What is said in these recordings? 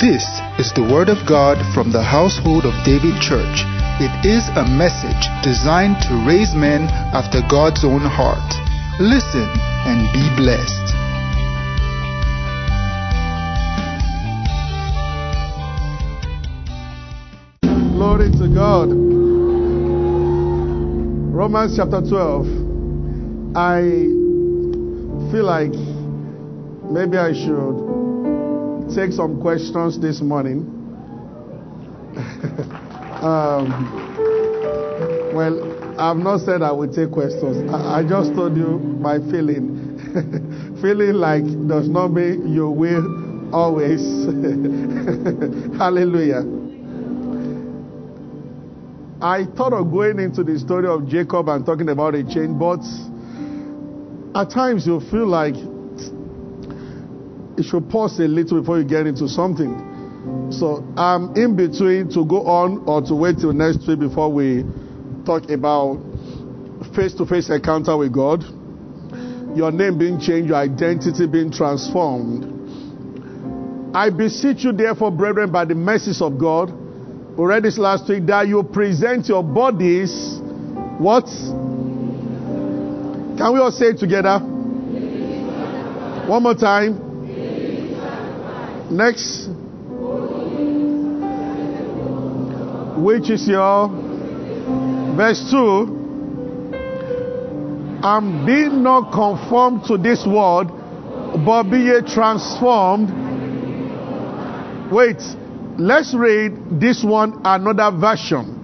This is the Word of God from the household of David Church. It is a message designed to raise men after God's own heart. Listen and be blessed. Glory to God. Romans chapter 12. I feel like maybe I should take some questions this morning. um, well, I've not said I will take questions. I, I just told you my feeling. feeling like does not mean you will always. Hallelujah. I thought of going into the story of Jacob and talking about a chain, but at times you feel like you should pause a little before you get into something. So I'm in between to go on or to wait till next week before we talk about face to face encounter with God, your name being changed, your identity being transformed. I beseech you, therefore, brethren, by the mercies of God we read this last week that you present your bodies what can we all say it together one more time next which is your verse 2 and be not conformed to this world but be ye transformed wait Let's read this one, another version.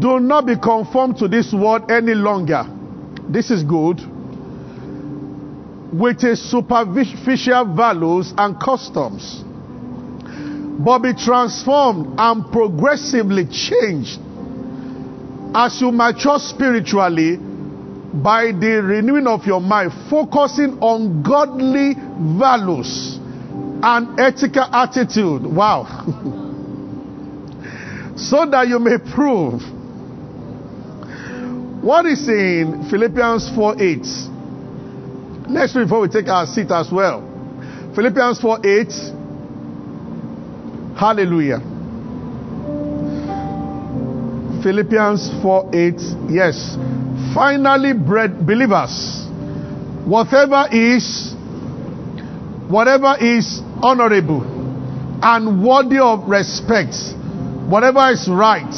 Do not be conformed to this world any longer. This is good. With its superficial values and customs. But be transformed and progressively changed as you mature spiritually by the renewing of your mind, focusing on godly values and ethical attitude. Wow. so that you may prove what is in Philippians 4 8. Read before we take our seat as well. Philippians 4 8. Hallelujah. Philippians 4 8. Yes. Finally, bred believers, whatever is whatever is honorable and worthy of respect, whatever is right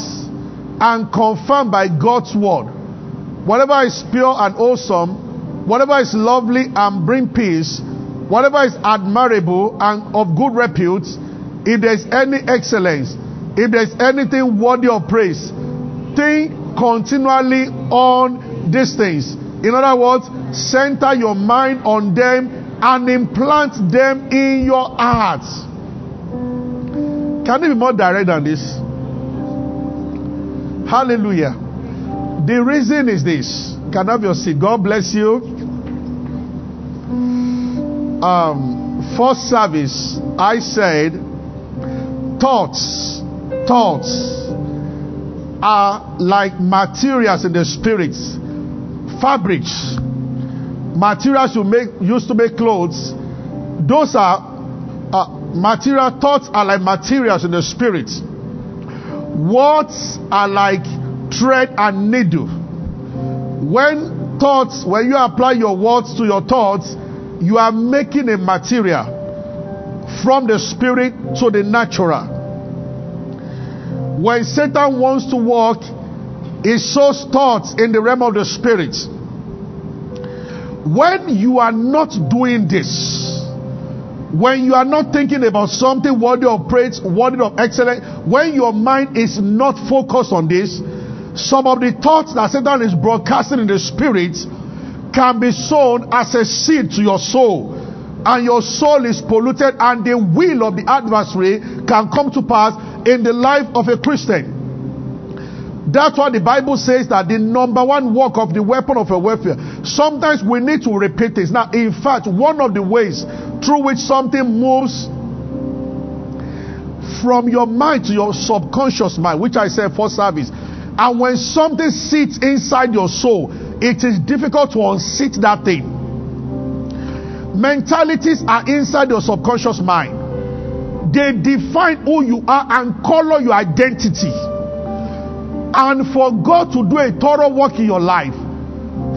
and confirmed by God's word, whatever is pure and awesome, whatever is lovely and bring peace, whatever is admirable and of good repute, if there's any excellence, if there's anything worthy of praise, think continually on these things. In other words, center your mind on them and implant them in your hearts. Can it be more direct than this? Hallelujah. The reason is this. Can have your seat? God bless you. Um, first service, I said, thoughts, thoughts are like materials in the spirit, fabrics, materials you make used to make clothes. Those are uh, material thoughts are like materials in the spirit. Words are like thread and needle. When thoughts, when you apply your words to your thoughts, you are making a material from the spirit to the natural. When Satan wants to work, he sows thoughts in the realm of the spirit. When you are not doing this, when you are not thinking about something worthy of praise, worthy of excellence, when your mind is not focused on this, some of the thoughts that Satan is broadcasting in the spirit can be sown as a seed to your soul. And your soul is polluted, and the will of the adversary can come to pass in the life of a Christian. That's why the Bible says that the number one work of the weapon of a warfare. Sometimes we need to repeat this. Now, in fact, one of the ways through which something moves from your mind to your subconscious mind, which I said for service, and when something sits inside your soul, it is difficult to unseat that thing. Mentalities are inside your subconscious mind. They define who you are and color your identity. And for God to do a thorough work in your life,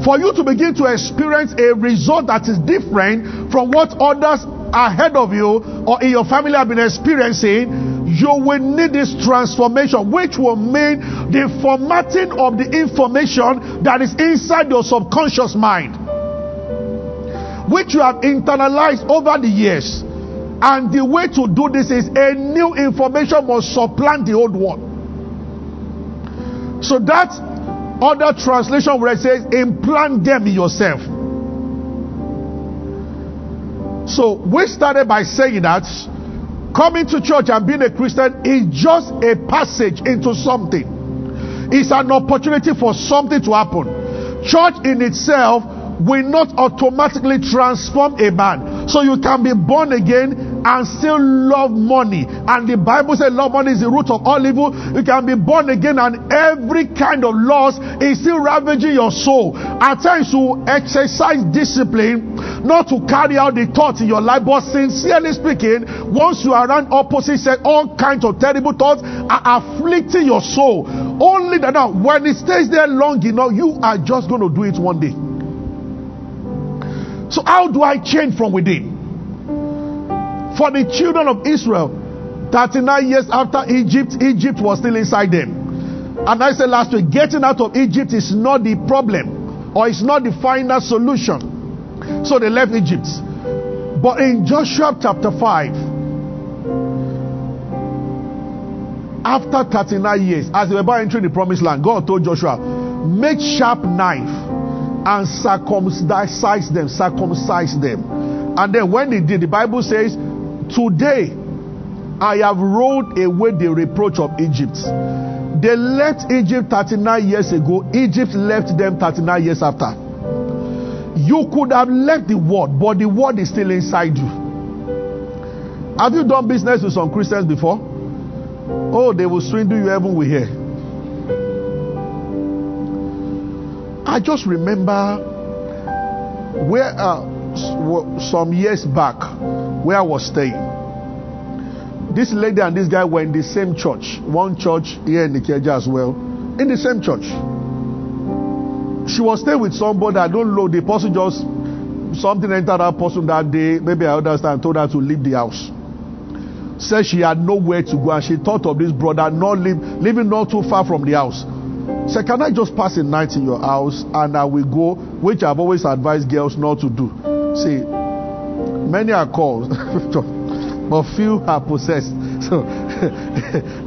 for you to begin to experience a result that is different from what others ahead of you or in your family have been experiencing, you will need this transformation, which will mean the formatting of the information that is inside your subconscious mind, which you have internalized over the years. And the way to do this is a new information must supplant the old one. So that other translation where it says implant them in yourself. So we started by saying that coming to church and being a Christian is just a passage into something. It's an opportunity for something to happen. Church in itself will not automatically transform a man. So you can be born again and still love money. And the Bible says love money is the root of all evil. You can be born again and every kind of loss is still ravaging your soul. At times you exercise discipline not to carry out the thoughts in your life, but sincerely speaking, once you are around opposite sex, all kinds of terrible thoughts are afflicting your soul. Only that now, when it stays there long enough, you are just going to do it one day. So, how do I change from within? For the children of Israel, 39 years after Egypt, Egypt was still inside them. And I said last week, getting out of Egypt is not the problem or it's not the final solution. So they left Egypt. But in Joshua chapter 5, after 39 years, as they were about entering the promised land, God told Joshua, make sharp knife and circumcise them, circumcise them. And then when he did, the Bible says, Today I have rolled away the reproach of Egypt. They left Egypt 39 years ago, Egypt left them 39 years after. You could have left the word, but the word is still inside you. Have you done business with some Christians before? Oh, they will swindle you even we hear. I just remember where uh, some years back where I was staying. This lady and this guy were in the same church, one church here in Ikeja as well, in the same church. She was staying with somebody I don't know. The person just something entered that person that day. Maybe I understand. Told her to leave the house. Said she had nowhere to go, and she thought of this brother not live, living not too far from the house. Said, "Can I just pass a night in your house and I will go?" Which I've always advised girls not to do. See, many are called, but few are possessed. So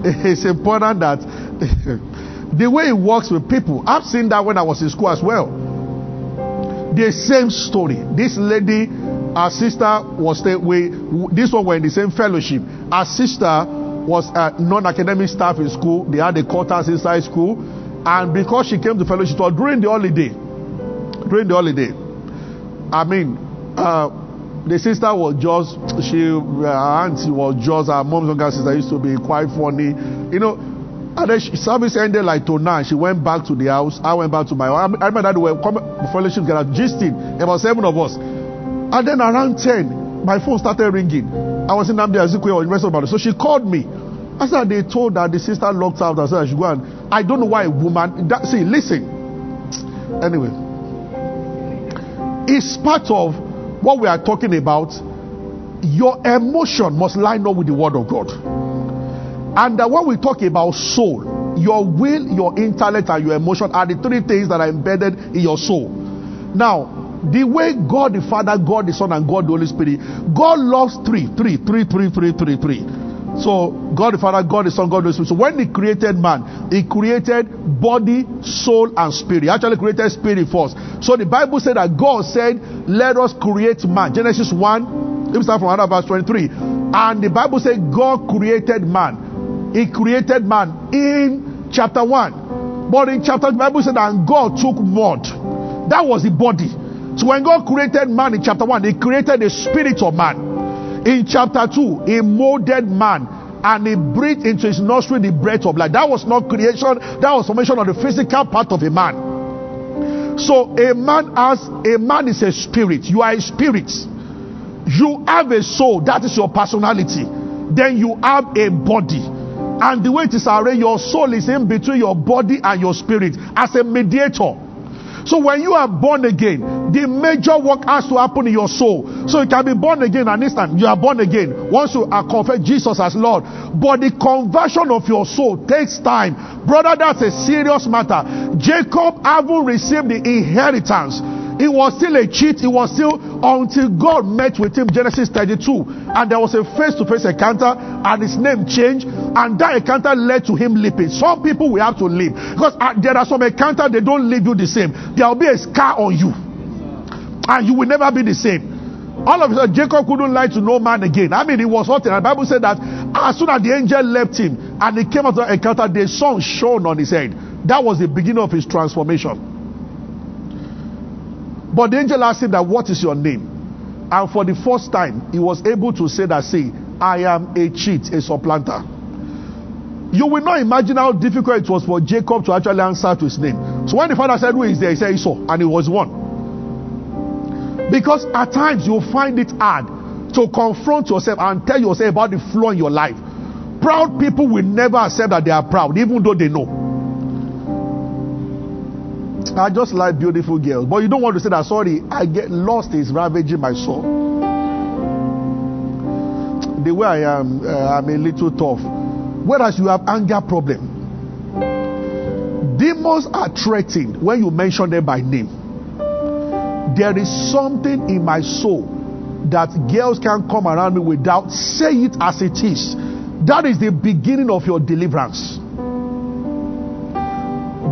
it's important that the way it works with people. I've seen that when I was in school as well. The same story. This lady, our sister was stay, we this one were in the same fellowship. Our sister was a non-academic staff in school. They had the quarters inside school, and because she came to fellowship during the holiday, during the holiday, I mean, uh, the sister was just she her auntie was just her mom's younger sister used to be quite funny, you know. And then she, service ended like to nine. She went back to the house. I went back to my house. I remember that we were coming fellowship together, gisting about seven of us. And then around ten, my phone started ringing. I was in Nnamdi Azikiwe or University of Ibadan. So she called me. I said they told that the sister locked out I said I should go and I don't know why a woman that see listen. Anyway. It's part of what we are talking about. Your emotion must line up with the word of God. And when we talk about soul, your will, your intellect, and your emotion are the three things that are embedded in your soul. Now, the way God the Father, God the Son, and God the Holy Spirit, God loves three, three, three, three, three, three, three. So God the Father, God the Son, God the Holy Spirit. So when He created man, He created body, soul, and spirit. He actually created spirit first. So the Bible said that God said, "Let us create man." Genesis one. Let me start from another verse twenty-three. And the Bible said God created man. He created man in chapter 1. But in chapter the Bible said that God took mud. That was the body. So when God created man in chapter 1, he created the spirit of man. In chapter 2, he molded man and he breathed into his nostril the breath of life. That was not creation, that was formation of the physical part of a man. So a man has a man is a spirit. You are a spirit. You have a soul, that is your personality. Then you have a body. And the way it is arranged, your soul is in between your body and your spirit as a mediator. So when you are born again, the major work has to happen in your soul. So you can be born again an instant. You are born again once you are confess Jesus as Lord. But the conversion of your soul takes time. Brother, that's a serious matter. Jacob haven't received the inheritance he was still a cheat. He was still until God met with him, Genesis 32. And there was a face to face encounter, and his name changed. And that encounter led to him leaping. Some people will have to leap because uh, there are some encounters they don't leave you the same. There will be a scar on you, and you will never be the same. All of a sudden, Jacob couldn't lie to no man again. I mean, he was. And the Bible said that as soon as the angel left him and he came out of the encounter, the sun shone on his head. That was the beginning of his transformation. But the angel asked him that, what is your name? And for the first time, he was able to say that, see, I am a cheat, a supplanter. You will not imagine how difficult it was for Jacob to actually answer to his name. So when the father said, Who is there? He said, Esau. And it was one. Because at times you find it hard to confront yourself and tell yourself about the flaw in your life. Proud people will never accept that they are proud, even though they know. I just like beautiful girls. But you don't want to say that, sorry, I get lost is ravaging my soul. The way I am, uh, I'm a little tough. Whereas you have anger problem. Demons are threatened when you mention them by name. There is something in my soul that girls can't come around me without say it as it is. That is the beginning of your deliverance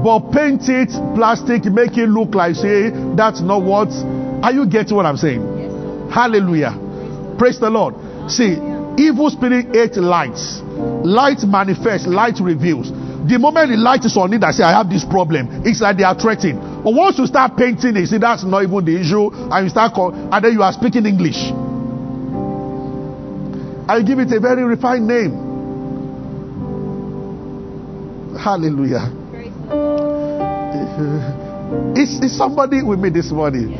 but paint it plastic, make it look like say that's not what. Are you getting what I'm saying? Yes, Hallelujah. Praise the Lord. See, evil spirit hate lights. Light manifests, light reveals. The moment the light is on it, I say, I have this problem. It's like they are threatening. But once you start painting it, see, that's not even the issue. And you start, call, and then you are speaking English. I give it a very refined name. Hallelujah. Is, is somebody with me this morning?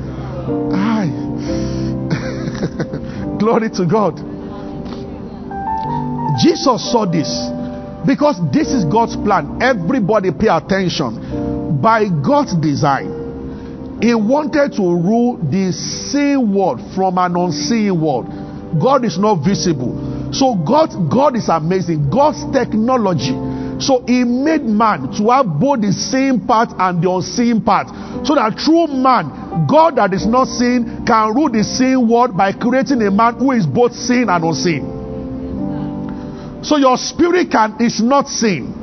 Hi. Glory to God. Jesus saw this because this is God's plan. Everybody pay attention. By God's design, He wanted to rule the seen world from an unseen world. God is not visible. So God, God is amazing. God's technology so he made man to have both the same part and the unseen part. So that through man, God that is not seen can rule the same world by creating a man who is both seen and unseen. So your spirit can is not seen.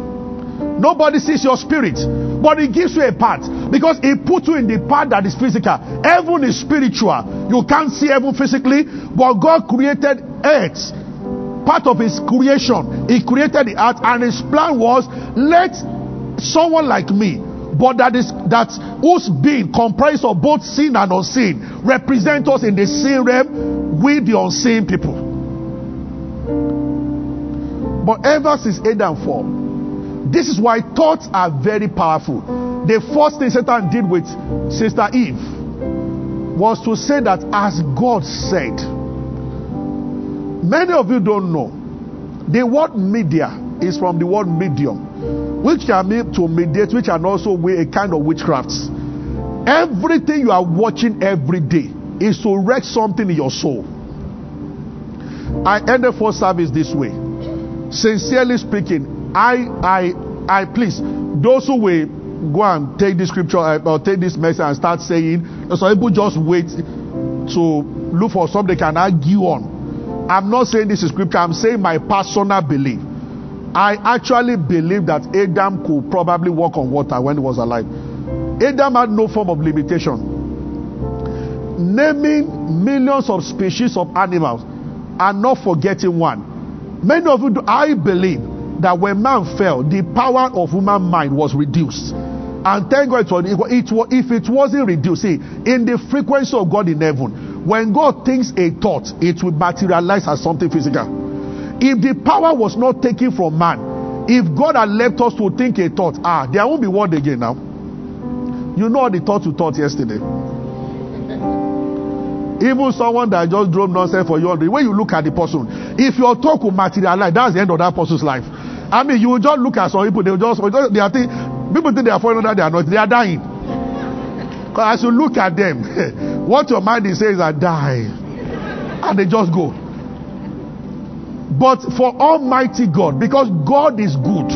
Nobody sees your spirit, but he gives you a part because he put you in the part that is physical. Heaven is spiritual. You can't see heaven physically, but God created earth part of his creation. He created the earth, and his plan was let someone like me, but that is that whose being comprised of both seen and unseen, represent us in the same realm with the unseen people. But ever since Adam fall, this is why thoughts are very powerful. The first thing Satan did with Sister Eve was to say that as God said, Many of you don't know. The word media is from the word medium, which are mean to mediate, which are also a kind of witchcraft. Everything you are watching every day is to wreck something in your soul. I end the first service this way. Sincerely speaking, I, I, I please those who will go and take this scripture uh, or take this message and start saying, some people just wait to look for something they can argue on. I'm not saying this is scripture, I'm saying my personal belief. I actually believe that Adam could probably walk on water when he was alive. Adam had no form of limitation. Naming millions of species of animals and not forgetting one. Many of you, do, I believe that when man fell, the power of human mind was reduced. And thank God it was, if it wasn't reduced, see, in the frequency of God in heaven, when God thinks a thought, it will materialize as something physical. If the power was not taken from man, if God had left us to think a thought, ah, there won't be word again now. You know the thought you thought yesterday. Even someone that just drove nonsense for you, the way you look at the person, if your talk will materialize, that's the end of that person's life. I mean, you will just look at some people, they will just, they are think, people think they are following that they are not, they are dying. Because as you look at them, what your mind is saying is that die. And they just go. But for Almighty God, because God is good,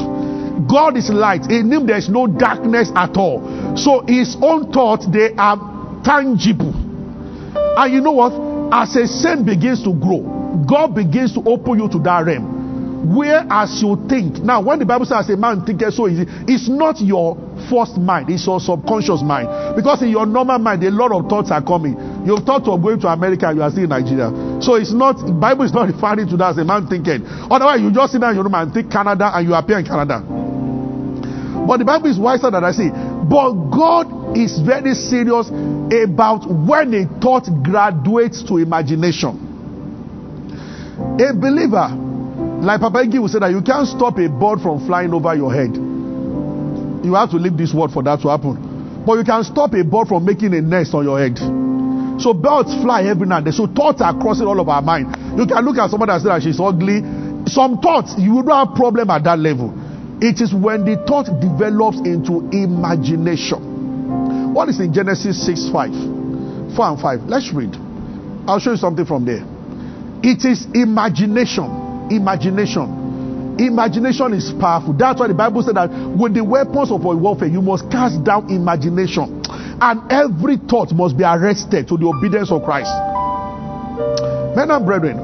God is light, in Him there is no darkness at all. So His own thoughts, they are tangible. And you know what? As a saint begins to grow, God begins to open you to that realm. Where as you think. Now, when the Bible says a man thinketh so easy, it's not your first mind, it's your subconscious mind. Because in your normal mind, a lot of thoughts are coming. You've thought of going to America, you are still in Nigeria. So it's not Bible is not referring to that as a man thinking. Otherwise, you just sit down in your room and think Canada and you appear in Canada. But the Bible is wiser than I say. But God is very serious about when a thought graduates to imagination. A believer, like Papa will say that you can't stop a bird from flying over your head. You have to leave this world for that to happen. But you can stop a bird from making a nest on your head. So birds fly every now and then. So thoughts are crossing all of our mind. You can look at somebody and say that she's ugly. Some thoughts, you will not have problem at that level. It is when the thought develops into imagination. What is in Genesis 6 5? 4 and 5. Let's read. I'll show you something from there. It is imagination. Imagination. Imagination is powerful. That's why the Bible said that with the weapons of warfare, you must cast down imagination. And every thought must be arrested to the obedience of Christ. Men and brethren,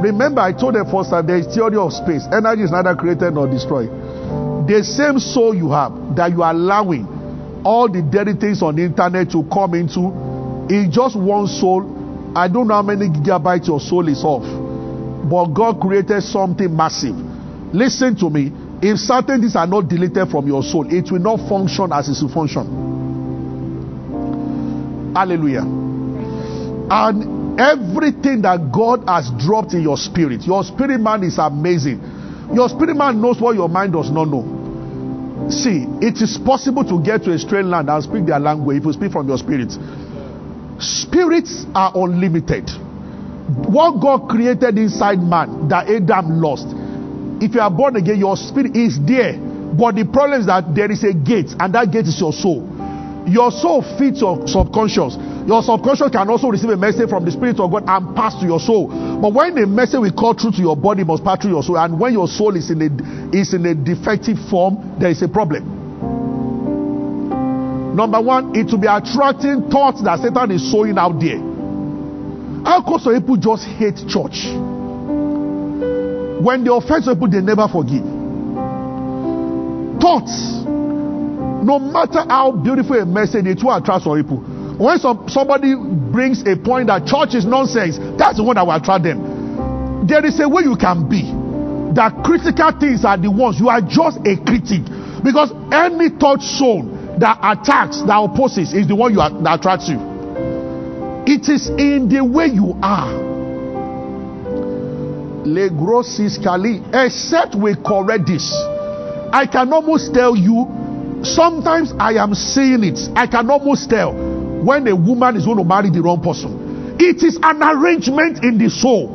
remember I told them first that there is theory of space. Energy is neither created nor destroyed. The same soul you have that you are allowing all the dirty things on the internet to come into is just one soul. I don't know how many gigabytes your soul is off. But God created something massive. Listen to me. If certain things are not deleted from your soul, it will not function as it should function. Hallelujah. And everything that God has dropped in your spirit, your spirit man is amazing. Your spirit man knows what your mind does not know. See, it is possible to get to a strange land and speak their language if you speak from your spirit. Spirits are unlimited. What God created inside man that Adam lost. If you are born again, your spirit is there. But the problem is that there is a gate, and that gate is your soul. Your soul feeds your subconscious. Your subconscious can also receive a message from the Spirit of God and pass to your soul. But when the message will call through to your body, must pass through your soul. And when your soul is in a is in a defective form, there is a problem. Number one, it will be attracting thoughts that Satan is sowing out there. How come some people just hate church? When they offend people, they never forgive. Thoughts no matter how beautiful a message, it will attract some people. When some, somebody brings a point that church is nonsense, that's the one that will attract them. There is a way you can be. That critical things are the ones you are just a critic. Because any thought sown that attacks, that opposes, is the one you are, that attracts you. It is in the way you are. Le grossis cali. Except we correct this. I can almost tell you Sometimes I am seeing it. I can almost tell when a woman is going to marry the wrong person. It is an arrangement in the soul.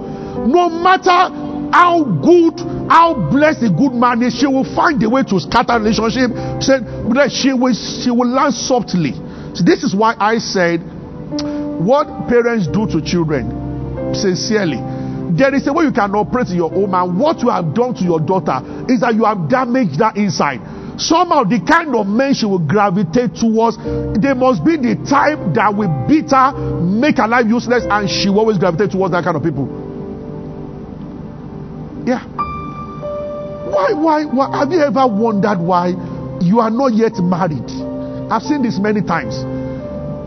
No matter how good, how blessed a good man is, she will find a way to scatter a relationship. She will, she will land softly. So this is why I said, what parents do to children, sincerely, there is a way you can operate in your home, and what you have done to your daughter is that you have damaged that inside somehow the kind of men she will gravitate towards, they must be the type that will beat her, make her life useless, and she will always gravitate towards that kind of people. Yeah. Why, why, why? Have you ever wondered why you are not yet married? I've seen this many times.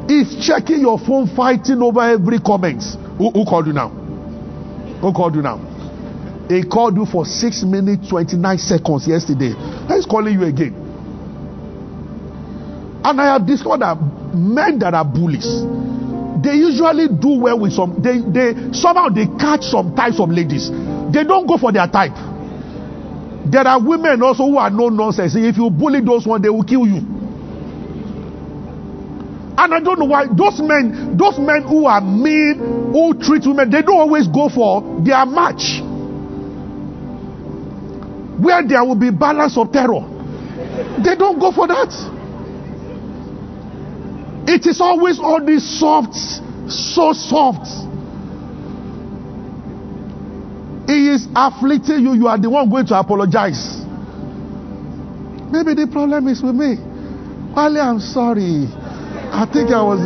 If checking your phone, fighting over every comment. Who, who called you now? Who called you now? He called you for 6 minutes 29 seconds yesterday. He's calling you again. And I have discovered that men that are bullies, they usually do well with some they they somehow they catch some types of ladies. They don't go for their type. There are women also who are no nonsense. If you bully those ones, they will kill you. And I don't know why those men, those men who are mean, who treat women, they don't always go for their match. Where there will be balance of terror. They don't go for that. It is always all these soft, so soft. He is afflicting you. You are the one going to apologize. Maybe the problem is with me. Wale, I'm sorry. I think I was.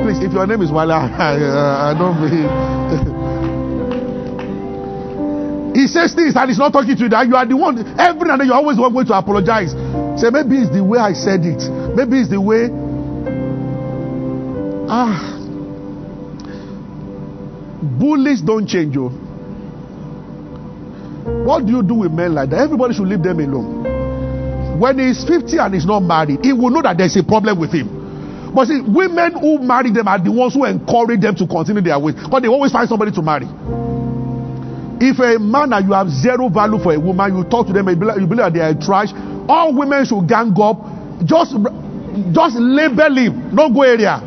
Please, if your name is Wale, I, I, I don't mean. he says things and he's not talking to you. That you are the one. Every now and then you always want to apologize. Say maybe it's the way I said it. Maybe it's the way. Ah. Bullies don't change you. What do you do with men like that? Everybody should leave them alone. When he's 50 and he's not married, he will know that there's a problem with him. But see, women who marry them are the ones who encourage them to continue their way. But they always find somebody to marry. If a man and you have zero value for a woman, you talk to them, you believe, you believe that they are trash. All women should gang up. Just, just label him, no go area.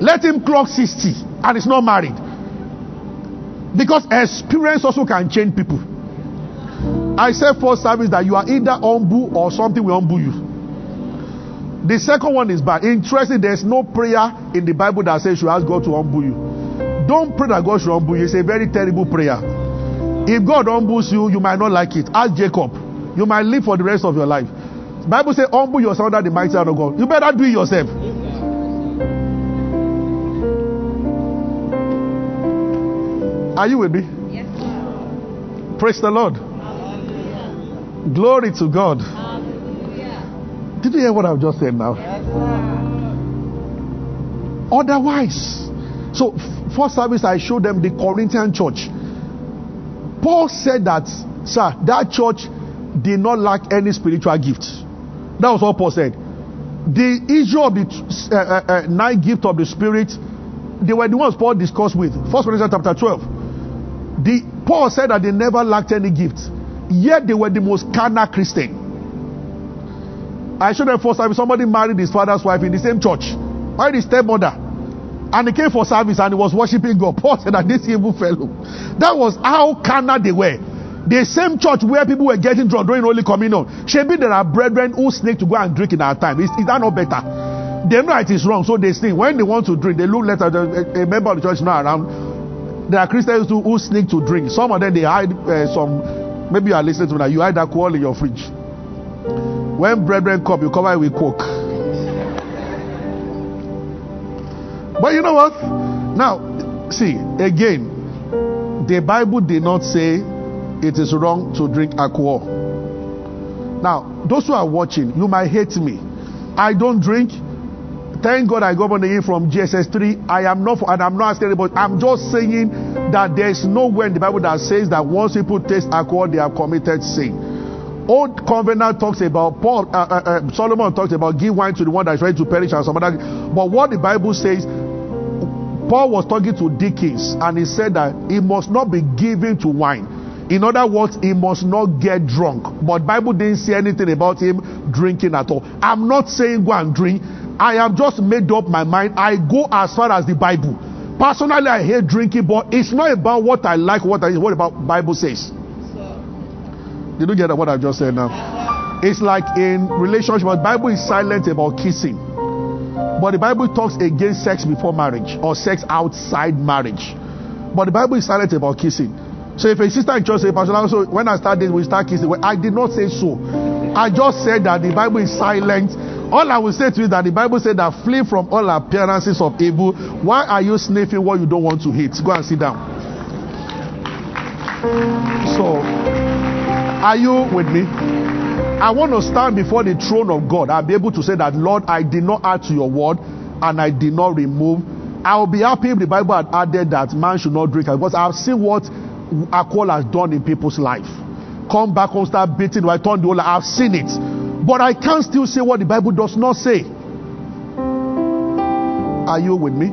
Let him clock 60 and he's not married. Because experience also can change people. I said for service that you are either humble or something will humble you. The second one is bad. Interesting, there's no prayer in the Bible that says you ask God to humble you. Don't pray that God should humble you. It's a very terrible prayer. If God humbles you, you might not like it. Ask Jacob. You might live for the rest of your life. The Bible says, humble yourself under the mighty hand of God. You better do it yourself. Are you with me? Yes, sir. Praise the Lord. Hallelujah. Glory to God. Did you hear what I've just said now? Yes. Otherwise, so first service I showed them the Corinthian church. Paul said that, sir, that church did not lack any spiritual gift. That was what Paul said. The issue of the uh, uh, nine gift of the spirit, they were the ones Paul discussed with. First Corinthians chapter 12. The Paul said that they never lacked any gift, yet they were the most carnal Christian. I showed them first time somebody married his father's wife in the same church, married his stepmother, and he came for service and he was worshiping God. Paul said that this evil fellow, that was how carnal they were. The same church where people were getting drunk during Holy Communion. Maybe there are brethren who sneak to go and drink in our time. Is, is that not better? They know it is wrong, so they sneak. When they want to drink, they look later. A, a member of the church not around. There are Christians who, who sneak to drink. Some of them they hide uh, some. Maybe you are listening to me now. You hide alcohol in your fridge. When brethren come, you cover it with coke. But you know what? Now, see again, the Bible did not say it is wrong to drink alcohol. Now, those who are watching, you might hate me. I don't drink. Thank God I got on the in from GSS 3. I am not, for, and I'm not asking anybody. I'm just saying that there is nowhere in the Bible that says that once people taste alcohol, they have committed sin. Old covenant talks about Paul, uh, uh, uh, Solomon talks about give wine to the one that is ready to perish and some other. But what the Bible says, Paul was talking to deacons and he said that he must not be given to wine. In other words, he must not get drunk. But Bible didn't say anything about him drinking at all. I'm not saying go and drink. I have just made up my mind. I go as far as the Bible. Personally, I hate drinking, but it's not about what I like, what I what about Bible says. You get what I just said now? It's like in relationship, but Bible is silent about kissing. But the Bible talks against sex before marriage or sex outside marriage. But the Bible is silent about kissing. So if a sister in church say, Pastor, so when I start this, we start kissing. Well, I did not say so. I just said that the Bible is silent. All I will say to you is that the Bible said that flee from all appearances of evil. Why are you sniffing what you don't want to hit? Go and sit down. So, are you with me? I want to stand before the throne of God. I'll be able to say that, Lord, I did not add to your word and I did not remove. I'll be happy if the Bible had added that man should not drink because I've seen what alcohol has done in people's life. Come back home, start beating, I turn the whole I've seen it. But I can still say what the Bible does not say. Are you with me?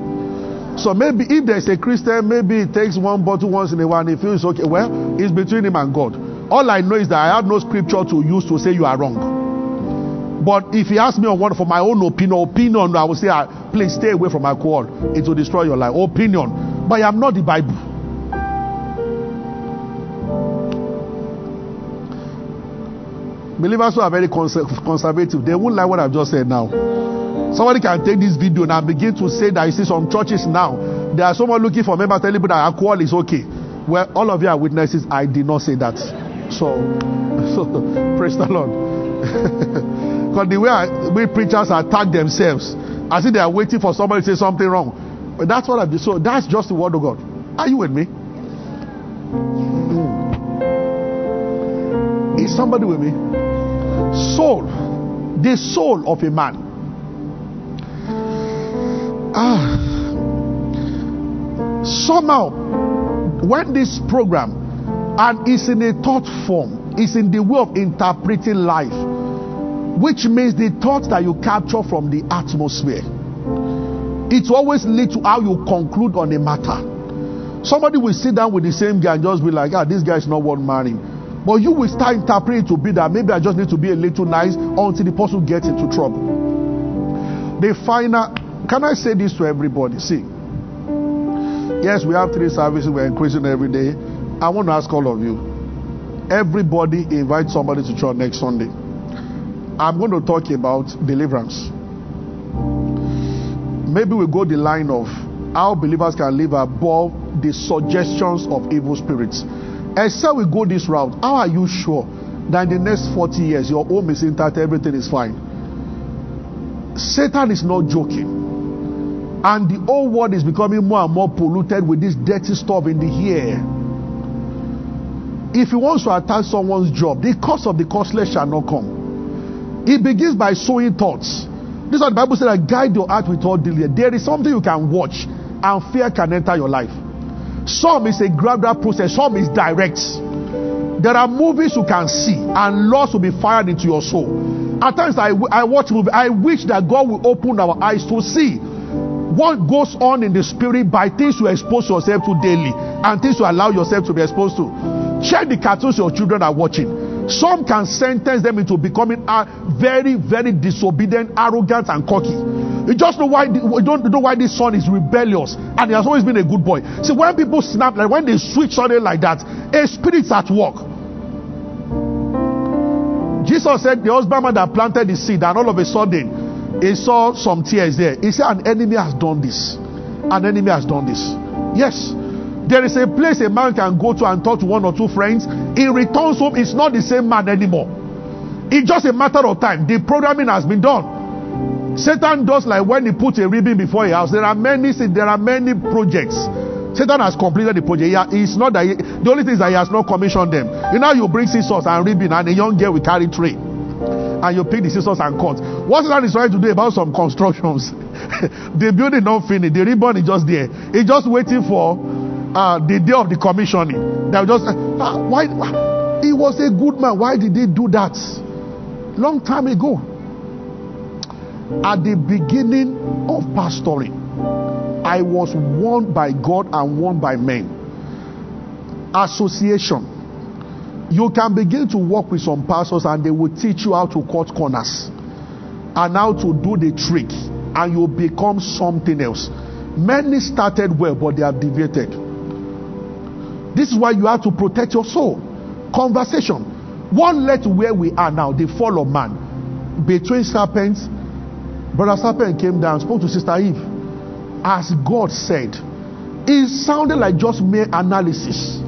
So maybe if there's a Christian, maybe he takes one bottle once in a while and he feels okay. Well, it's between him and God. All I know is that I have no scripture to use to say you are wrong. But if he asks me on one for my own opinion, opinion, I will say, ah, please stay away from alcohol. It will destroy your life. Opinion. But I am not the Bible. Believers who are very conser- conservative, they won't like what I've just said now. Somebody can take this video and begin to say that you see some churches now. There are someone looking for members telling people that alcohol is okay. Well, all of you are witnesses. I did not say that. So, so praise the Lord. Because the way I, we preachers attack themselves, as if they are waiting for somebody to say something wrong. But that's what I do. So that's just the word of God. Are you with me? Mm. Is somebody with me? Soul, the soul of a man. Ah, somehow, when this program and it's in a thought form, it's in the way of interpreting life, which means the thoughts that you capture from the atmosphere. It always leads to how you conclude on a matter. Somebody will sit down with the same guy and just be like, ah, this guy is not worth marrying. But you will start interpreting to be that maybe I just need to be a little nice until the person gets into trouble. The final, can I say this to everybody? See, yes, we have three services, we're increasing every day. I want to ask all of you everybody invite somebody to church next Sunday. I'm going to talk about deliverance. Maybe we go the line of how believers can live above the suggestions of evil spirits. Except we go this route, how are you sure that in the next 40 years your home is intact, everything is fine? Satan is not joking. And the whole world is becoming more and more polluted with this dirty stuff in the air. If he wants to attack someone's job, the cost of the costless shall not come. It begins by sowing thoughts. This is what the Bible says that guide your heart with all diligence. There is something you can watch, and fear can enter your life. Some is a gradual process, some is direct. There are movies you can see, and laws will be fired into your soul. At times, I, I watch movies. I wish that God will open our eyes to see what goes on in the spirit by things you expose yourself to daily and things you allow yourself to be exposed to. Check the cartoons your children are watching. Some can sentence them into becoming very, very disobedient, arrogant, and cocky. You just know why. You don't know why this son is rebellious, and he has always been a good boy. See, when people snap, like when they switch something like that, a spirit's at work. Jesus said the husbandman that planted the seed, and all of a sudden, he saw some tears there. He said, "An enemy has done this. An enemy has done this." Yes. There is a place a man can go to and talk to one or two friends. He returns home, it's not the same man anymore. It's just a matter of time. The programming has been done. Satan does like when he puts a ribbon before a house. There are many, there are many projects. Satan has completed the project. He, it's not that he, the only thing is that he has not commissioned them. You know, you bring scissors and ribbon, and a young girl will carry tray, and you pick the scissors and cut. What Satan is trying to do about some constructions, the building not finished, the ribbon is just there. It's just waiting for uh, the day of the commissioning. They just why, why he was a good man. Why did they do that? Long time ago. At the beginning of pastoring, I was warned by God and warned by men. Association. You can begin to work with some pastors and they will teach you how to cut corners and how to do the trick, and you become something else. Many started well, but they have deviated. This is why you have to protect your soul. Conversation. One led to where we are now, the fall of man. Between serpents, Brother Serpent came down, spoke to Sister Eve. As God said, it sounded like just mere analysis.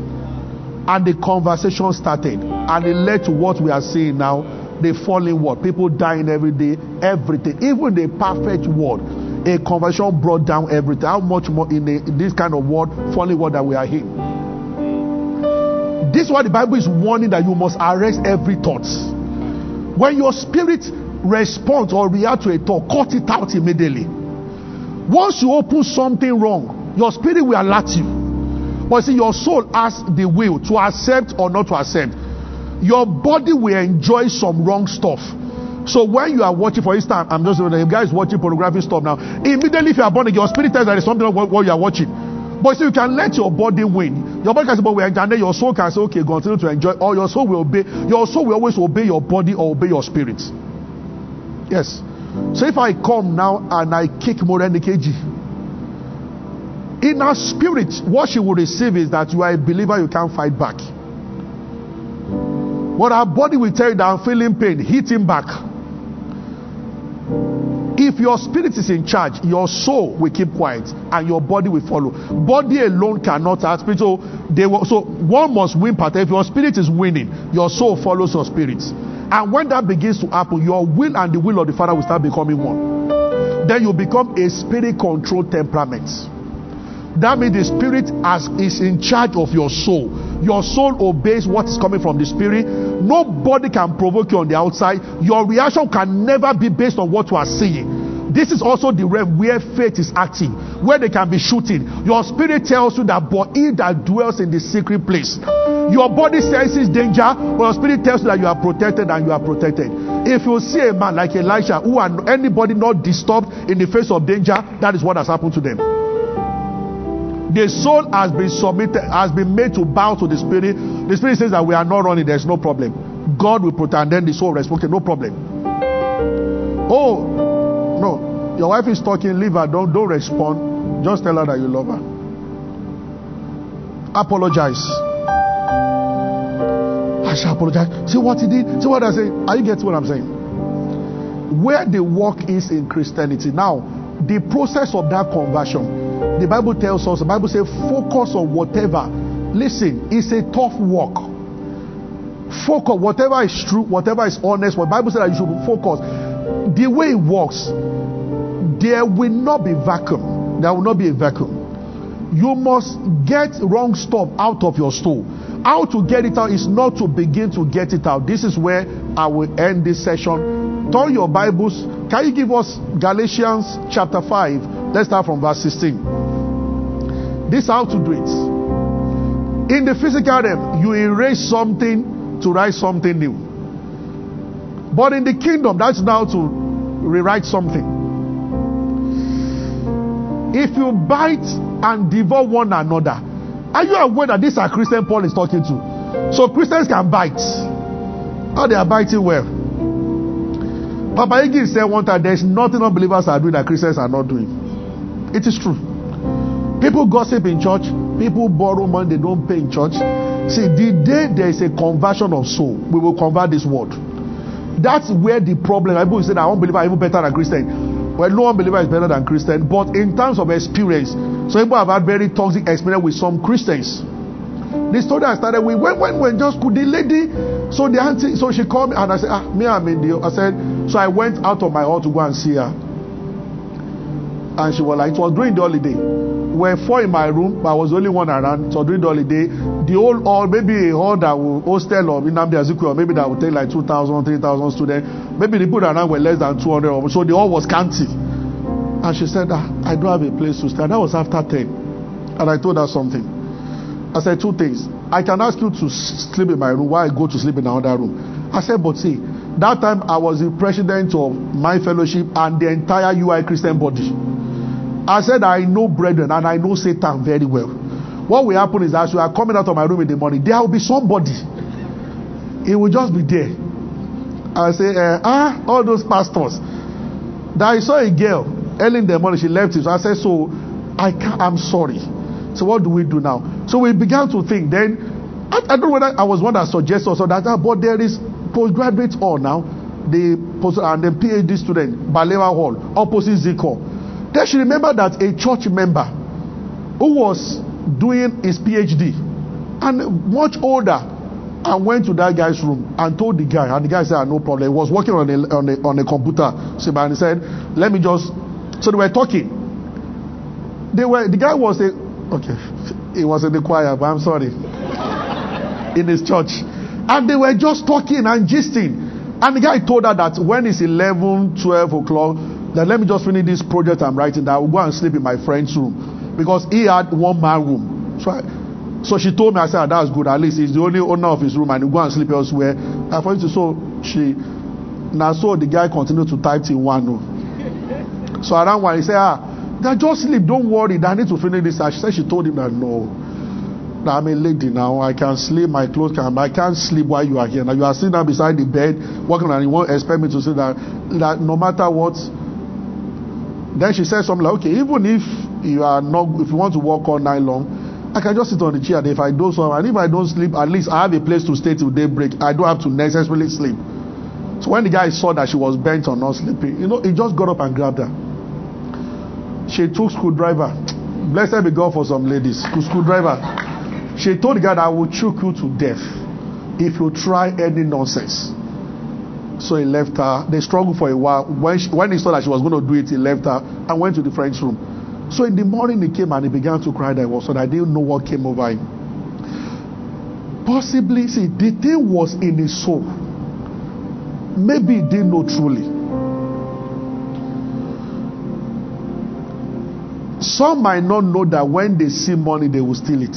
And the conversation started. And it led to what we are seeing now the falling world. People dying every day, everything. Even the perfect world. A conversation brought down everything. How much more in, a, this kind of world, falling world that we are in? Is why the Bible is warning that you must arrest every thought. When your spirit responds or reacts to a thought, cut it out immediately. Once you open something wrong, your spirit will alert you. But see, your soul has the will to accept or not to accept. Your body will enjoy some wrong stuff. So when you are watching, for instance, I'm just the guy is watching pornography stuff now. Immediately, if you are born again, your spirit tells that there is something wrong what you are watching. But see, you can let your body win. Your body can say, but we enjoy, your soul can say, okay, continue to enjoy, or your soul will obey. Your soul will always obey your body or obey your spirit. Yes. So if I come now and I kick Morenikeji, in her spirit, what she will receive is that you are a believer, you can't fight back. But her body will tell you that I'm feeling pain, hit him back. If your spirit is in charge, your soul will keep quiet and your body will follow. Body alone cannot act. So, they will, so one must win part. If your spirit is winning, your soul follows your spirit. And when that begins to happen, your will and the will of the Father will start becoming one. Then you become a spirit controlled temperament. That means the spirit as is in charge of your soul. Your soul obeys what is coming from the spirit. Nobody can provoke you on the outside. Your reaction can never be based on what you are seeing. This is also the realm where faith is acting, where they can be shooting. Your spirit tells you that, but he that dwells in the secret place. Your body senses danger, but your spirit tells you that you are protected and you are protected. If you see a man like Elisha, who are anybody not disturbed in the face of danger, that is what has happened to them. The soul has been submitted, has been made to bow to the spirit. The spirit says that we are not running, there's no problem. God will protect, and then the soul responds, okay, no problem. Oh, no, your wife is talking, leave her, don't, don't respond. Just tell her that you love her. Apologize. I shall apologize. See what he did? See what I say? Are you getting what I'm saying? Where the work is in Christianity. Now, the process of that conversion, the Bible tells us, the Bible says, focus on whatever. Listen, it's a tough work. Focus, on whatever is true, whatever is honest, what Bible says that you should focus. The way it works, there will not be vacuum. There will not be a vacuum. You must get wrong stuff out of your soul. How to get it out is not to begin to get it out. This is where I will end this session. Turn your Bibles. Can you give us Galatians chapter 5? Let's start from verse 16. This is how to do it. In the physical realm, you erase something to write something new. But in the kingdom, that's now to rewrite something. If you bite and devour one another, are you aware that these are Christian Paul is talking to? So Christians can bite. How they are biting well. Papa Igi said one time there's nothing unbelievers are doing that Christians are not doing. It is true. People gossip in church, people borrow money they don't pay in church. See, the day there is a conversion of soul, we will convert this world. That's where the problem. People say that unbeliever are even better than Christian. Well, no unbeliever is better than Christian, but in terms of experience, some people have had very toxic experience with some Christians. The story I started with when when when just could the lady, so the auntie, so she called me and I said, ah, me I'm in the. I said, so I went out of my hall to go and see her, and she was like, it was during the holiday. We were four in my room, but I was the only one around. So during the holiday, the whole hall, maybe a hall that will hostel or Nnamdi Azikiwe, or maybe that will take like 2,000, 3,000 students. Maybe the people around were less than 200, or so the hall was scanty. And she said, ah, I don't have a place to stay. And that was after 10. And I told her something. I said two things. I can ask you to sleep in my room while I go to sleep in another room. I said, but see, that time I was the president of my fellowship and the entire UI Christian body. I said, I know brethren and I know Satan very well. What will happen is as you are coming out of my room in the morning, there will be somebody. It will just be there. I say, uh, ah, all those pastors. That I saw a girl early in the morning, she left it. So I said, so I can't, I'm sorry. So what do we do now? So we began to think. Then I, I don't know whether I was one that suggested also that, but there is postgraduate hall now, the post and the PhD student, Balewa Hall, opposite Zico. Then she remembered that a church member who was doing his PhD and much older and went to that guy's room and told the guy, and the guy said, ah, no problem. He was working on a, on a, on a computer. So and he said, let me just. So they were talking. They were, the guy was a, okay, he was in the choir, but I'm sorry, in his church. And they were just talking and gisting. And the guy told her that when it's 11, 12 o'clock, that let me just finish this project I'm writing, that I will go and sleep in my friend's room. Because he had one man room. So, I, so she told me, I said, oh, that's good. At least he's the only owner of his room and he'll go and sleep elsewhere. I for instance, so she, now so the guy continued to type in one. No. So around one, he said, ah, that just sleep, don't worry, I need to finish this. And she said she told him that no. I'm a lady now. I can sleep. My clothes can. I can't sleep while you are here. Now you are sitting down beside the bed, working, and you won't expect me to say that. That no matter what. Then she said something like, "Okay, even if you are not, if you want to work all night long, I can just sit on the chair. And If I do so, and if I don't sleep, at least I have a place to stay till daybreak. I don't have to necessarily sleep." So when the guy saw that she was bent on not sleeping, you know, he just got up and grabbed her. She took screwdriver. Blessed be God for some ladies. Screwdriver. She told the guy I will choke you to death if you try any nonsense. So he left her. They struggled for a while. When, she, when he saw that she was going to do it, he left her and went to the friend's room. So in the morning he came and he began to cry that was so I didn't know what came over him. Possibly, see, the thing was in his soul. Maybe he didn't know truly. Some might not know that when they see money, they will steal it.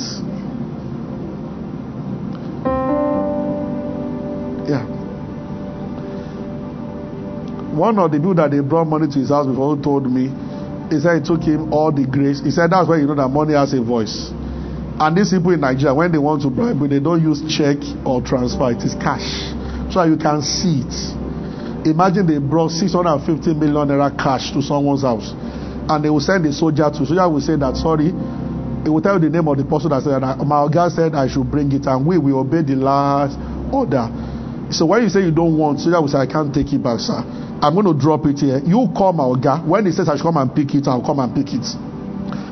One of the people that they brought money to his house before told me, he said it took him all the grace. He said that's why you know that money has a voice. And these people in Nigeria, when they want to bribe they don't use check or transfer, it is cash. So you can see it. Imagine they brought 650 million naira cash to someone's house and they will send a soldier to. Soldier will say that sorry. He will tell you the name of the person that said that my guy said I should bring it, and we will obey the last order. So when you say you don't want, soldier will say I can't take it back, sir. I'm going to drop it here. You call my guy. When he says I should come and pick it, I'll come and pick it.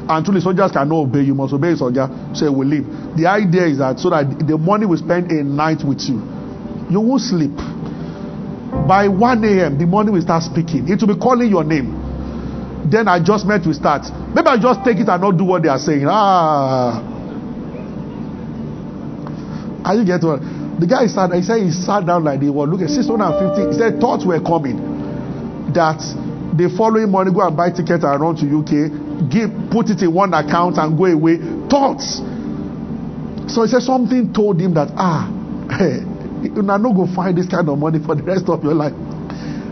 And truly, soldiers cannot obey. You must obey his order. So he will leave. The idea is that so that the money will spend a night with you. You won't sleep. By 1 a.m., the morning will start speaking. It will be calling your name then adjustment will start. Maybe I just take it and not do what they are saying. Ah. Are you get what? The guy sat, he said he sat down like they were looking 650. He said thoughts were coming that the following morning go and buy ticket and run to UK, give put it in one account and go away. Thoughts. So he said something told him that ah, hey, you're not going to find this kind of money for the rest of your life.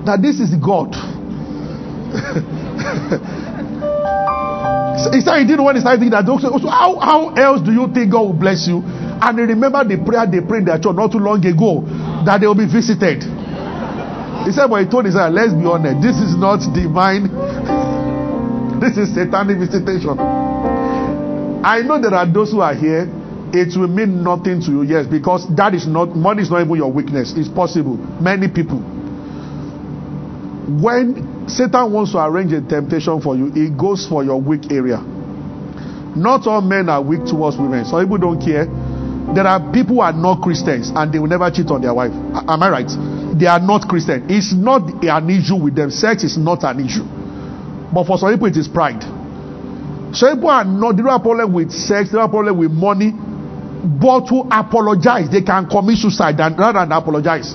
That this is God. so he said he didn't want to start thinking that. So how, how else do you think God will bless you? And he remembered the prayer they prayed in their church not too long ago that they will be visited. He said, but he told son, let's be honest, this is not divine. this is satanic visitation. I know there are those who are here. It will mean nothing to you, yes, because that is not money is not even your weakness. It's possible. Many people. When Satan wants to arrange a temptation for you, he goes for your weak area. Not all men are weak towards women. Some people don't care. There are people who are not Christians and they will never cheat on their wife. Am I right? They are not Christian. It's not an issue with them. Sex is not an issue. But for some people, it is pride. Some people are not, they don't have problem with sex, they don't have problem with money, but to apologize, they can commit suicide than, rather than apologize.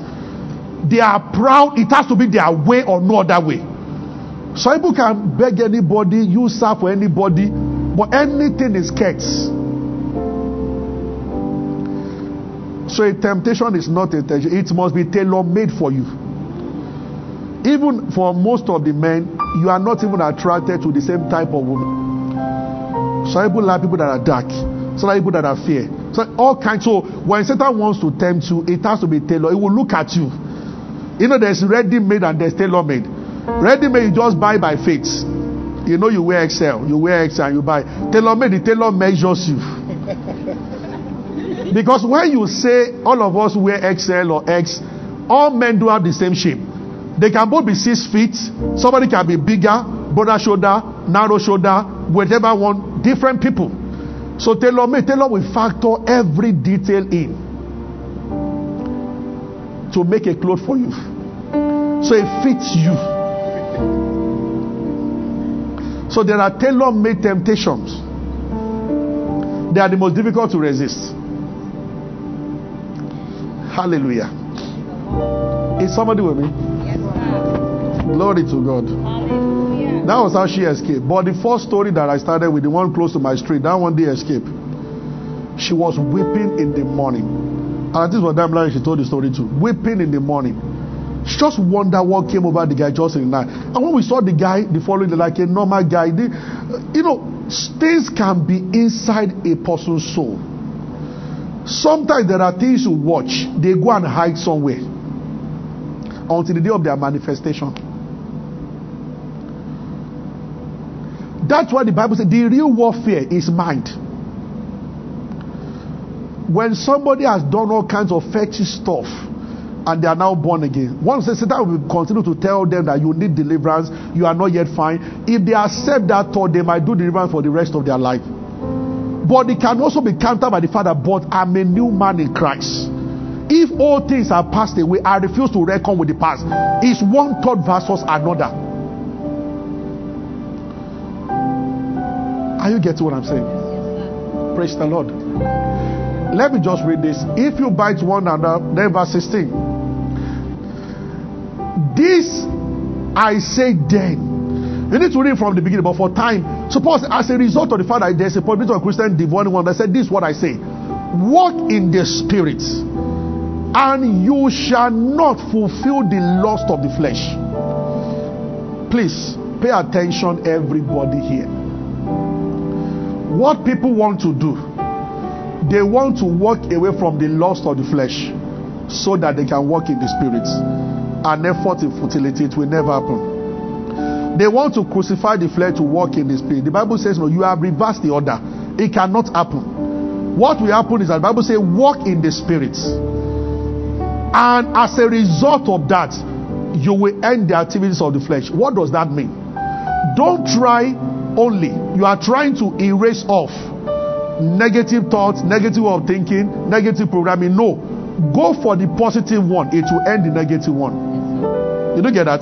They are proud, it has to be their way or no other way. Some people can beg anybody, use serve for anybody, but anything is curse. So a temptation is not a temptation, it must be tailor made for you. Even for most of the men, you are not even attracted to the same type of woman. Some people like people that are dark, some like people that are fair. So all kinds. So when Satan wants to tempt you, it has to be tailored. It will look at you. You know, there's ready made and there's tailor made. Ready made, you just buy by faith. You know, you wear XL, you wear and you buy. Tailor made, the tailor measures you. Because when you say all of us wear XL or X, all men do have the same shape. They can both be six feet. Somebody can be bigger, broader shoulder, narrow shoulder, whatever one. Different people. So tailor made, tailor will factor every detail in to make a cloth for you. So it fits you. So there are tailor made temptations. They are the most difficult to resist. Hallelujah. Is somebody with me? Yes, sir. Glory to God. Hallelujah. That was how she escaped. But the first story that I started with, the one close to my street, that one did escape. She was weeping in the morning. And this was damn like she told the story too. Weeping in the morning. She just wonder what came over the guy just in the night. And when we saw the guy, the following, day, like a normal guy, the, you know, things can be inside a person's soul. Sometimes there are things you watch, they go and hide somewhere until the day of their manifestation. That's why the Bible says the real warfare is mind. When somebody has done all kinds of fetchy stuff and they are now born again, once they the Satan will continue to tell them that you need deliverance, you are not yet fine. If they accept that thought, they might do deliverance for the rest of their life. But it can also be countered by the fact that, but I'm a new man in Christ. If all things are passed away, I refuse to reckon with the past. It's one thought versus another. Are you getting what I'm saying? Praise the Lord. Let me just read this. If you bite one another, then verse 16. This I say then. You need to read from the beginning, but for time, suppose as a result of the fact that there's a point of Christian divine one that said, This is what I say. Walk in the spirit, and you shall not fulfill the lust of the flesh. Please pay attention, everybody here. What people want to do, they want to walk away from the lust of the flesh so that they can walk in the spirit. An effort in futility, it will never happen. They want to crucify the flesh to walk in the spirit. The Bible says, No, you have reversed the order. It cannot happen. What will happen is that the Bible says, Walk in the spirit. And as a result of that, you will end the activities of the flesh. What does that mean? Don't try only. You are trying to erase off negative thoughts, negative of thinking, negative programming. No. Go for the positive one. It will end the negative one. You don't get that?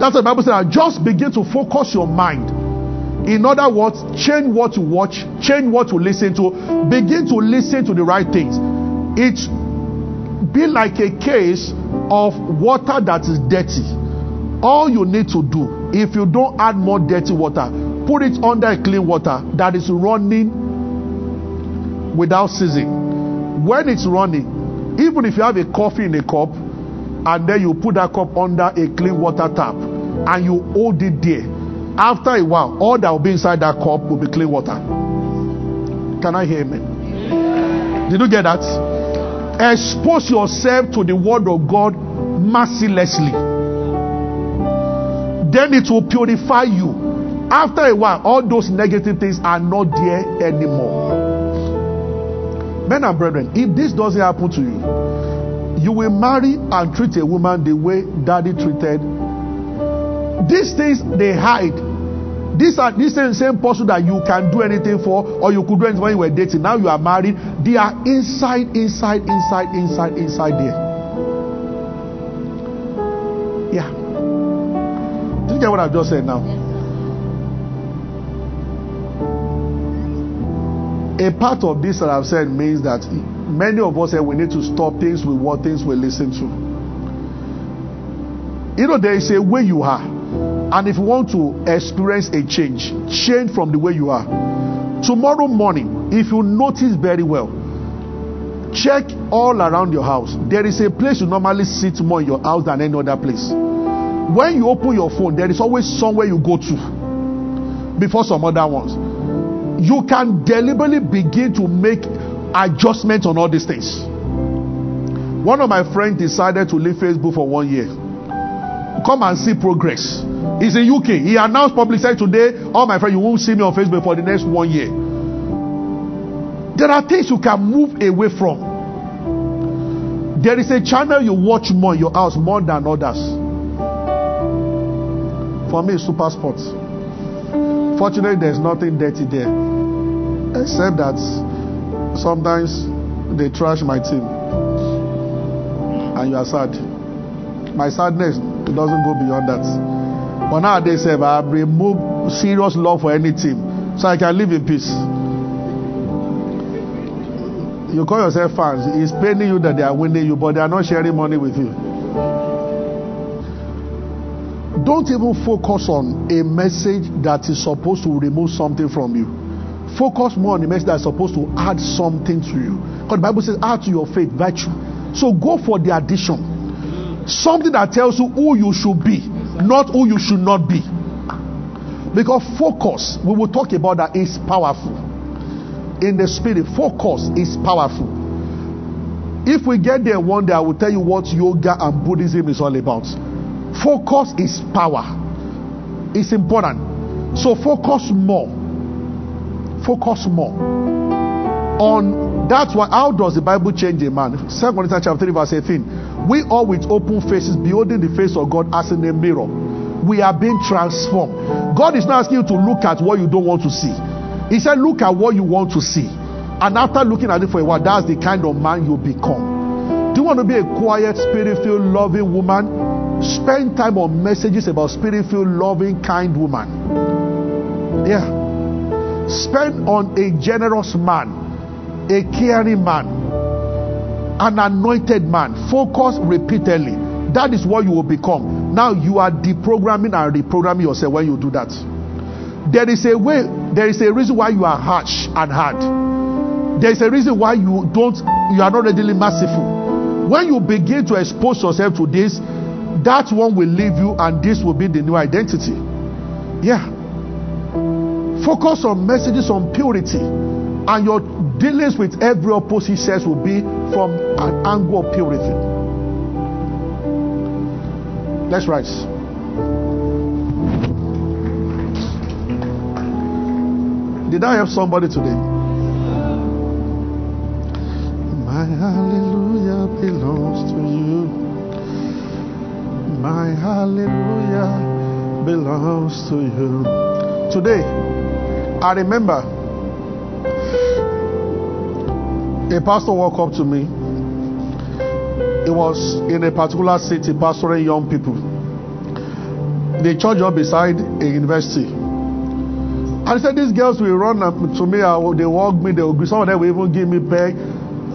That's what the Bible says. Just begin to focus your mind. In other words, change what you watch, change what you listen to, begin to listen to the right things. It be like a case of water that is dirty. All you need to do, if you don't add more dirty water, put it under a clean water that is running without ceasing. When it's running, even if you have a coffee in a cup, and then you put that cup under a clean water tap and you hold it there. After a while, all that will be inside that cup will be clean water. Can I hear amen? Did you get that? Expose yourself to the word of God mercilessly. Then it will purify you. After a while, all those negative things are not there anymore. Men and brethren, if this doesn't happen to you, you will marry and treat a woman the way daddy treated. These things they hide. These are these same, same person that you can do anything for, or you could do anything when you were dating. Now you are married. They are inside, inside, inside, inside, inside there. Yeah. Did you get what I've just said now? A part of this that I've said means that many of us say we need to stop things with what things we listen to. You know, there is a way you are. And if you want to experience a change, change from the way you are. Tomorrow morning, if you notice very well, check all around your house. There is a place you normally sit more in your house than any other place. When you open your phone, there is always somewhere you go to before some other ones. You can deliberately begin to make adjustments on all these things. One of my friends decided to leave Facebook for one year. Come and see progress. He's in UK. He announced publicly today, all my friends, you won't see me on Facebook for the next one year. There are things you can move away from. There is a channel you watch more in your house more than others. For me, Super Sports. Fortunately, there's nothing dirty there. Except that sometimes they trash my team. And you are sad. My sadness doesn't go beyond that. But nowadays, eh, I have removed serious love for any team. So I can live in peace. You call yourself fans. It's paining you that they are winning you, but they are not sharing money with you. Don't even focus on a message that is supposed to remove something from you. Focus more on the message that's supposed to add something to you. Because the Bible says, add to your faith virtue. So go for the addition. Something that tells you who you should be, not who you should not be. Because focus, we will talk about that, is powerful. In the spirit, focus is powerful. If we get there one day, I will tell you what yoga and Buddhism is all about. Focus is power. It's important. So focus more. Focus more on that's why how does the Bible change a man? Second Corinthians chapter 3, verse 18. We all with open faces, beholding the face of God as in a mirror. We are being transformed. God is not asking you to look at what you don't want to see. He said, Look at what you want to see. And after looking at it for a while, that's the kind of man you become. Do you want to be a quiet, spirit filled, loving woman? Spend time on messages about spirit filled, loving, kind woman. Yeah. Spend on a generous man, a caring man, an anointed man. Focus repeatedly. That is what you will become. Now you are deprogramming and reprogramming yourself when you do that. There is a way, there is a reason why you are harsh and hard. There is a reason why you don't, you are not readily merciful. When you begin to expose yourself to this, that one will leave you, and this will be the new identity. Yeah. Focus on messages on purity, and your dealings with every opposite sex will be from an angle of purity. Let's rise. Did I have somebody today? My hallelujah belongs to you. My hallelujah belongs to you. Today, I remember a pastor walked up to me. He was in a particular city pastoring young people. The church up beside a university. And he said, These girls will run up to me, they walk me, they will, some of them will even give me pay.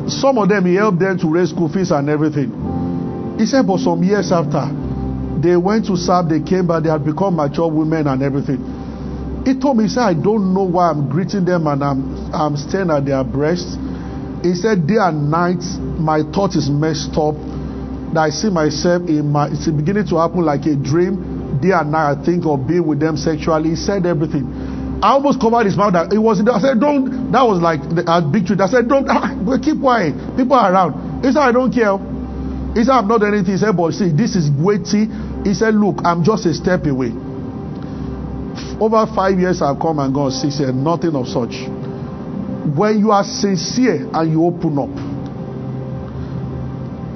Some of them, he helped them to raise school fees and everything. He said, But some years after, they went to serve, they came back, they had become mature women and everything. He told me, he said, I don't know why I'm greeting them and I'm, I'm staring at their breasts. He said, day and night, my thought is messed up. That I see myself in my, it's beginning to happen like a dream. Day and night, I think of being with them sexually. He said everything. I almost covered his mouth. That it was. I said, "Don't." That was like a big truth. I said, "Don't." Ah, keep quiet. People are around. He said, "I don't care." He said, "I'm not doing anything." He said, "But see, this is weighty." He said, "Look, I'm just a step away." Over five years, I've come and gone. Six years, nothing of such. When you are sincere and you open up,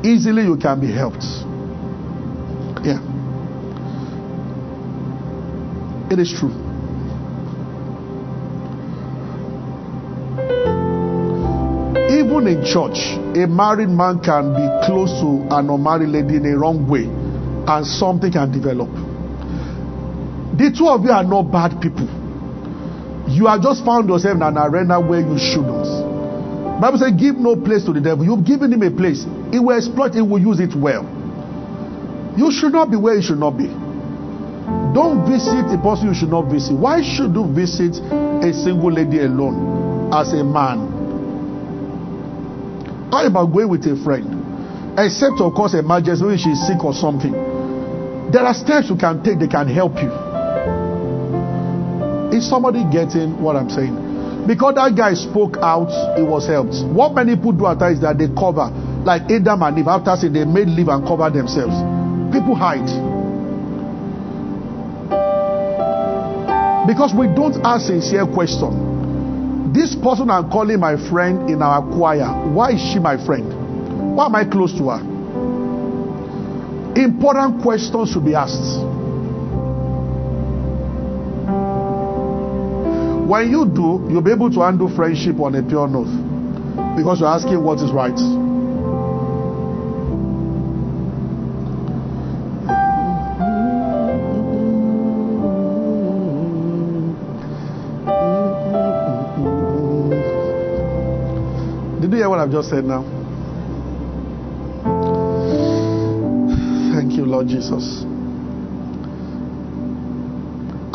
easily you can be helped. Yeah, it is true. Even in church, a married man can be close to an unmarried lady in a wrong way, and something can develop. The two of you are not bad people. You have just found yourself in an arena where you shouldn't. Bible says, "Give no place to the devil." You've given him a place. He will exploit. it, He will use it well. You should not be where you should not be. Don't visit a person you should not visit. Why should you visit a single lady alone as a man? How about going with a friend? Except, of course, emergency when she's sick or something. There are steps you can take they can help you. Is somebody getting what I'm saying? Because that guy spoke out, he was helped. What many people do at times is that they cover, like Adam and Eve, after sin, they made leave and cover themselves. People hide. Because we don't ask sincere question. This person I'm calling my friend in our choir, why is she my friend? Why am I close to her? Important questions should be asked. When you do, you'll be able to handle friendship on a pure note because you're asking what is right. Did you hear what I've just said now? Thank you, Lord Jesus.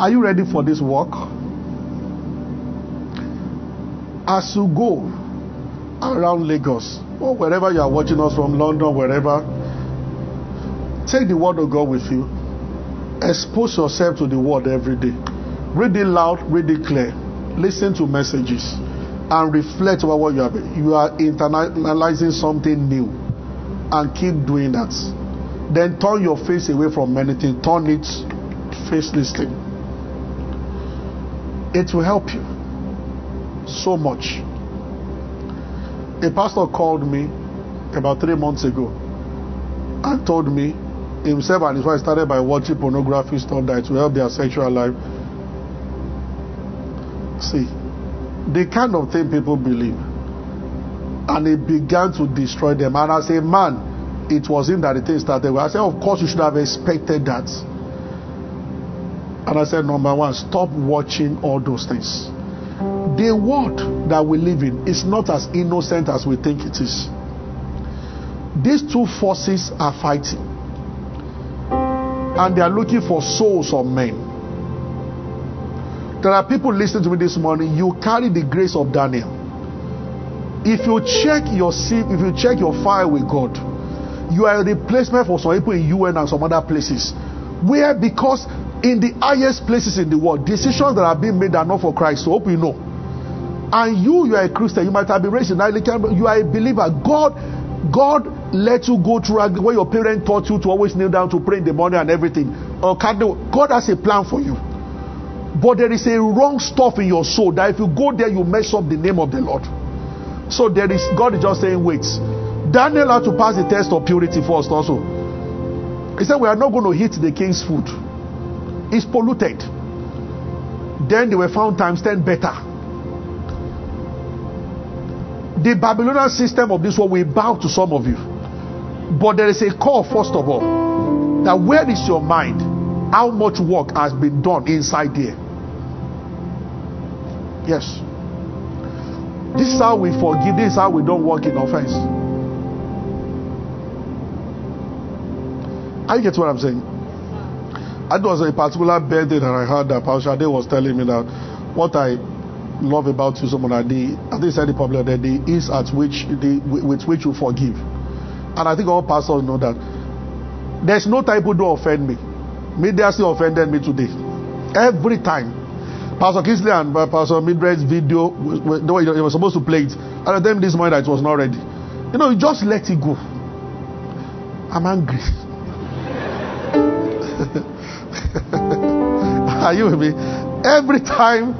Are you ready for this walk? As you go around Lagos or wherever you are watching us from, London, wherever, take the word of God with you. Expose yourself to the word every day. Read it loud, read it clear. Listen to messages. and reflect over what you have. You are internalizing something new, and keep doing that. Then turn your face away from many things. Turn it, face this thing. It will help you so much. A pastor called me about three months ago and told me himself and his wife started by watching pornography stuff that will help their sexual life. See, the kind of thing people believe. And it began to destroy them. And as a man, it was him that the thing started. I said, Of course, you should have expected that. And I said, Number one, stop watching all those things. The world that we live in is not as innocent as we think it is. These two forces are fighting, and they are looking for souls of men. There are people listening to me this morning. You carry the grace of Daniel. If you check your if you check your fire with God, you are a replacement for some people in UN and some other places. Where because in the highest places in the world, decisions that are being made are not for Christ. So hope you know. And you, you are a Christian. You might have been raised in Anglican, you are a believer. God, God let you go through where your parents taught you to always kneel down to pray in the morning and everything. Uh, God has a plan for you. But there is a wrong stuff in your soul that if you go there, you mess up the name of the Lord. So there is God is just saying, wait. Daniel had to pass the test of purity first also. He said, We are not going to eat the king's food. It's polluted. Then they were found times 10 better. The Babylonian system of this world will bow to some of you. But there is a call, first of all, that where is your mind? How much work has been done inside there? Yes. This is how we forgive, this is how we don't walk in offense. I get what I'm saying. I was a particular birthday that I had that Pastor Shade was telling me that what I love about you, someone the think said the popular that the ease at which the with which you forgive. And I think all pastors know that. There's no time people do offend me. Media still offended me today. Every time. Pastor Kingsley and uh, Pastor Midred's video, they were supposed to play it. And I them this morning it was not ready. You know, you just let it go. I'm angry. Are you with me? Every time,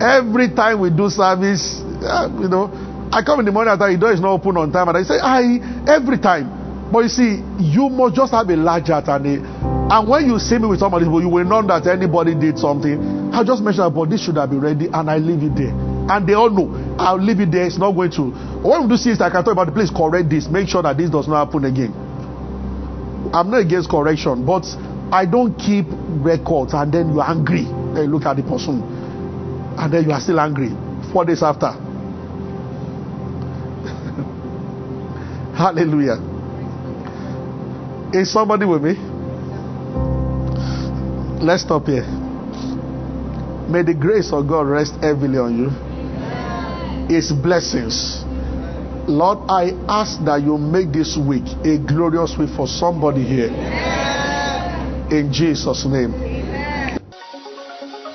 every time we do service, uh, you know, I come in the morning after the door is not open on time, and I say, I every time. But you see, you must just have a large heart and a and when you see me with somebody, you will know that anybody did something. I just mention, but this should have been ready, and I leave it there. And they all know I'll leave it there. It's not going to. What we do see is I can talk about the place, correct this, make sure that this does not happen again. I'm not against correction, but I don't keep records and then you're angry. Then you look at the person and then you are still angry four days after. Hallelujah. Is somebody with me? Let's stop here. May the grace of God rest heavily on you. His blessings. Lord, I ask that you make this week a glorious week for somebody here. In Jesus' name.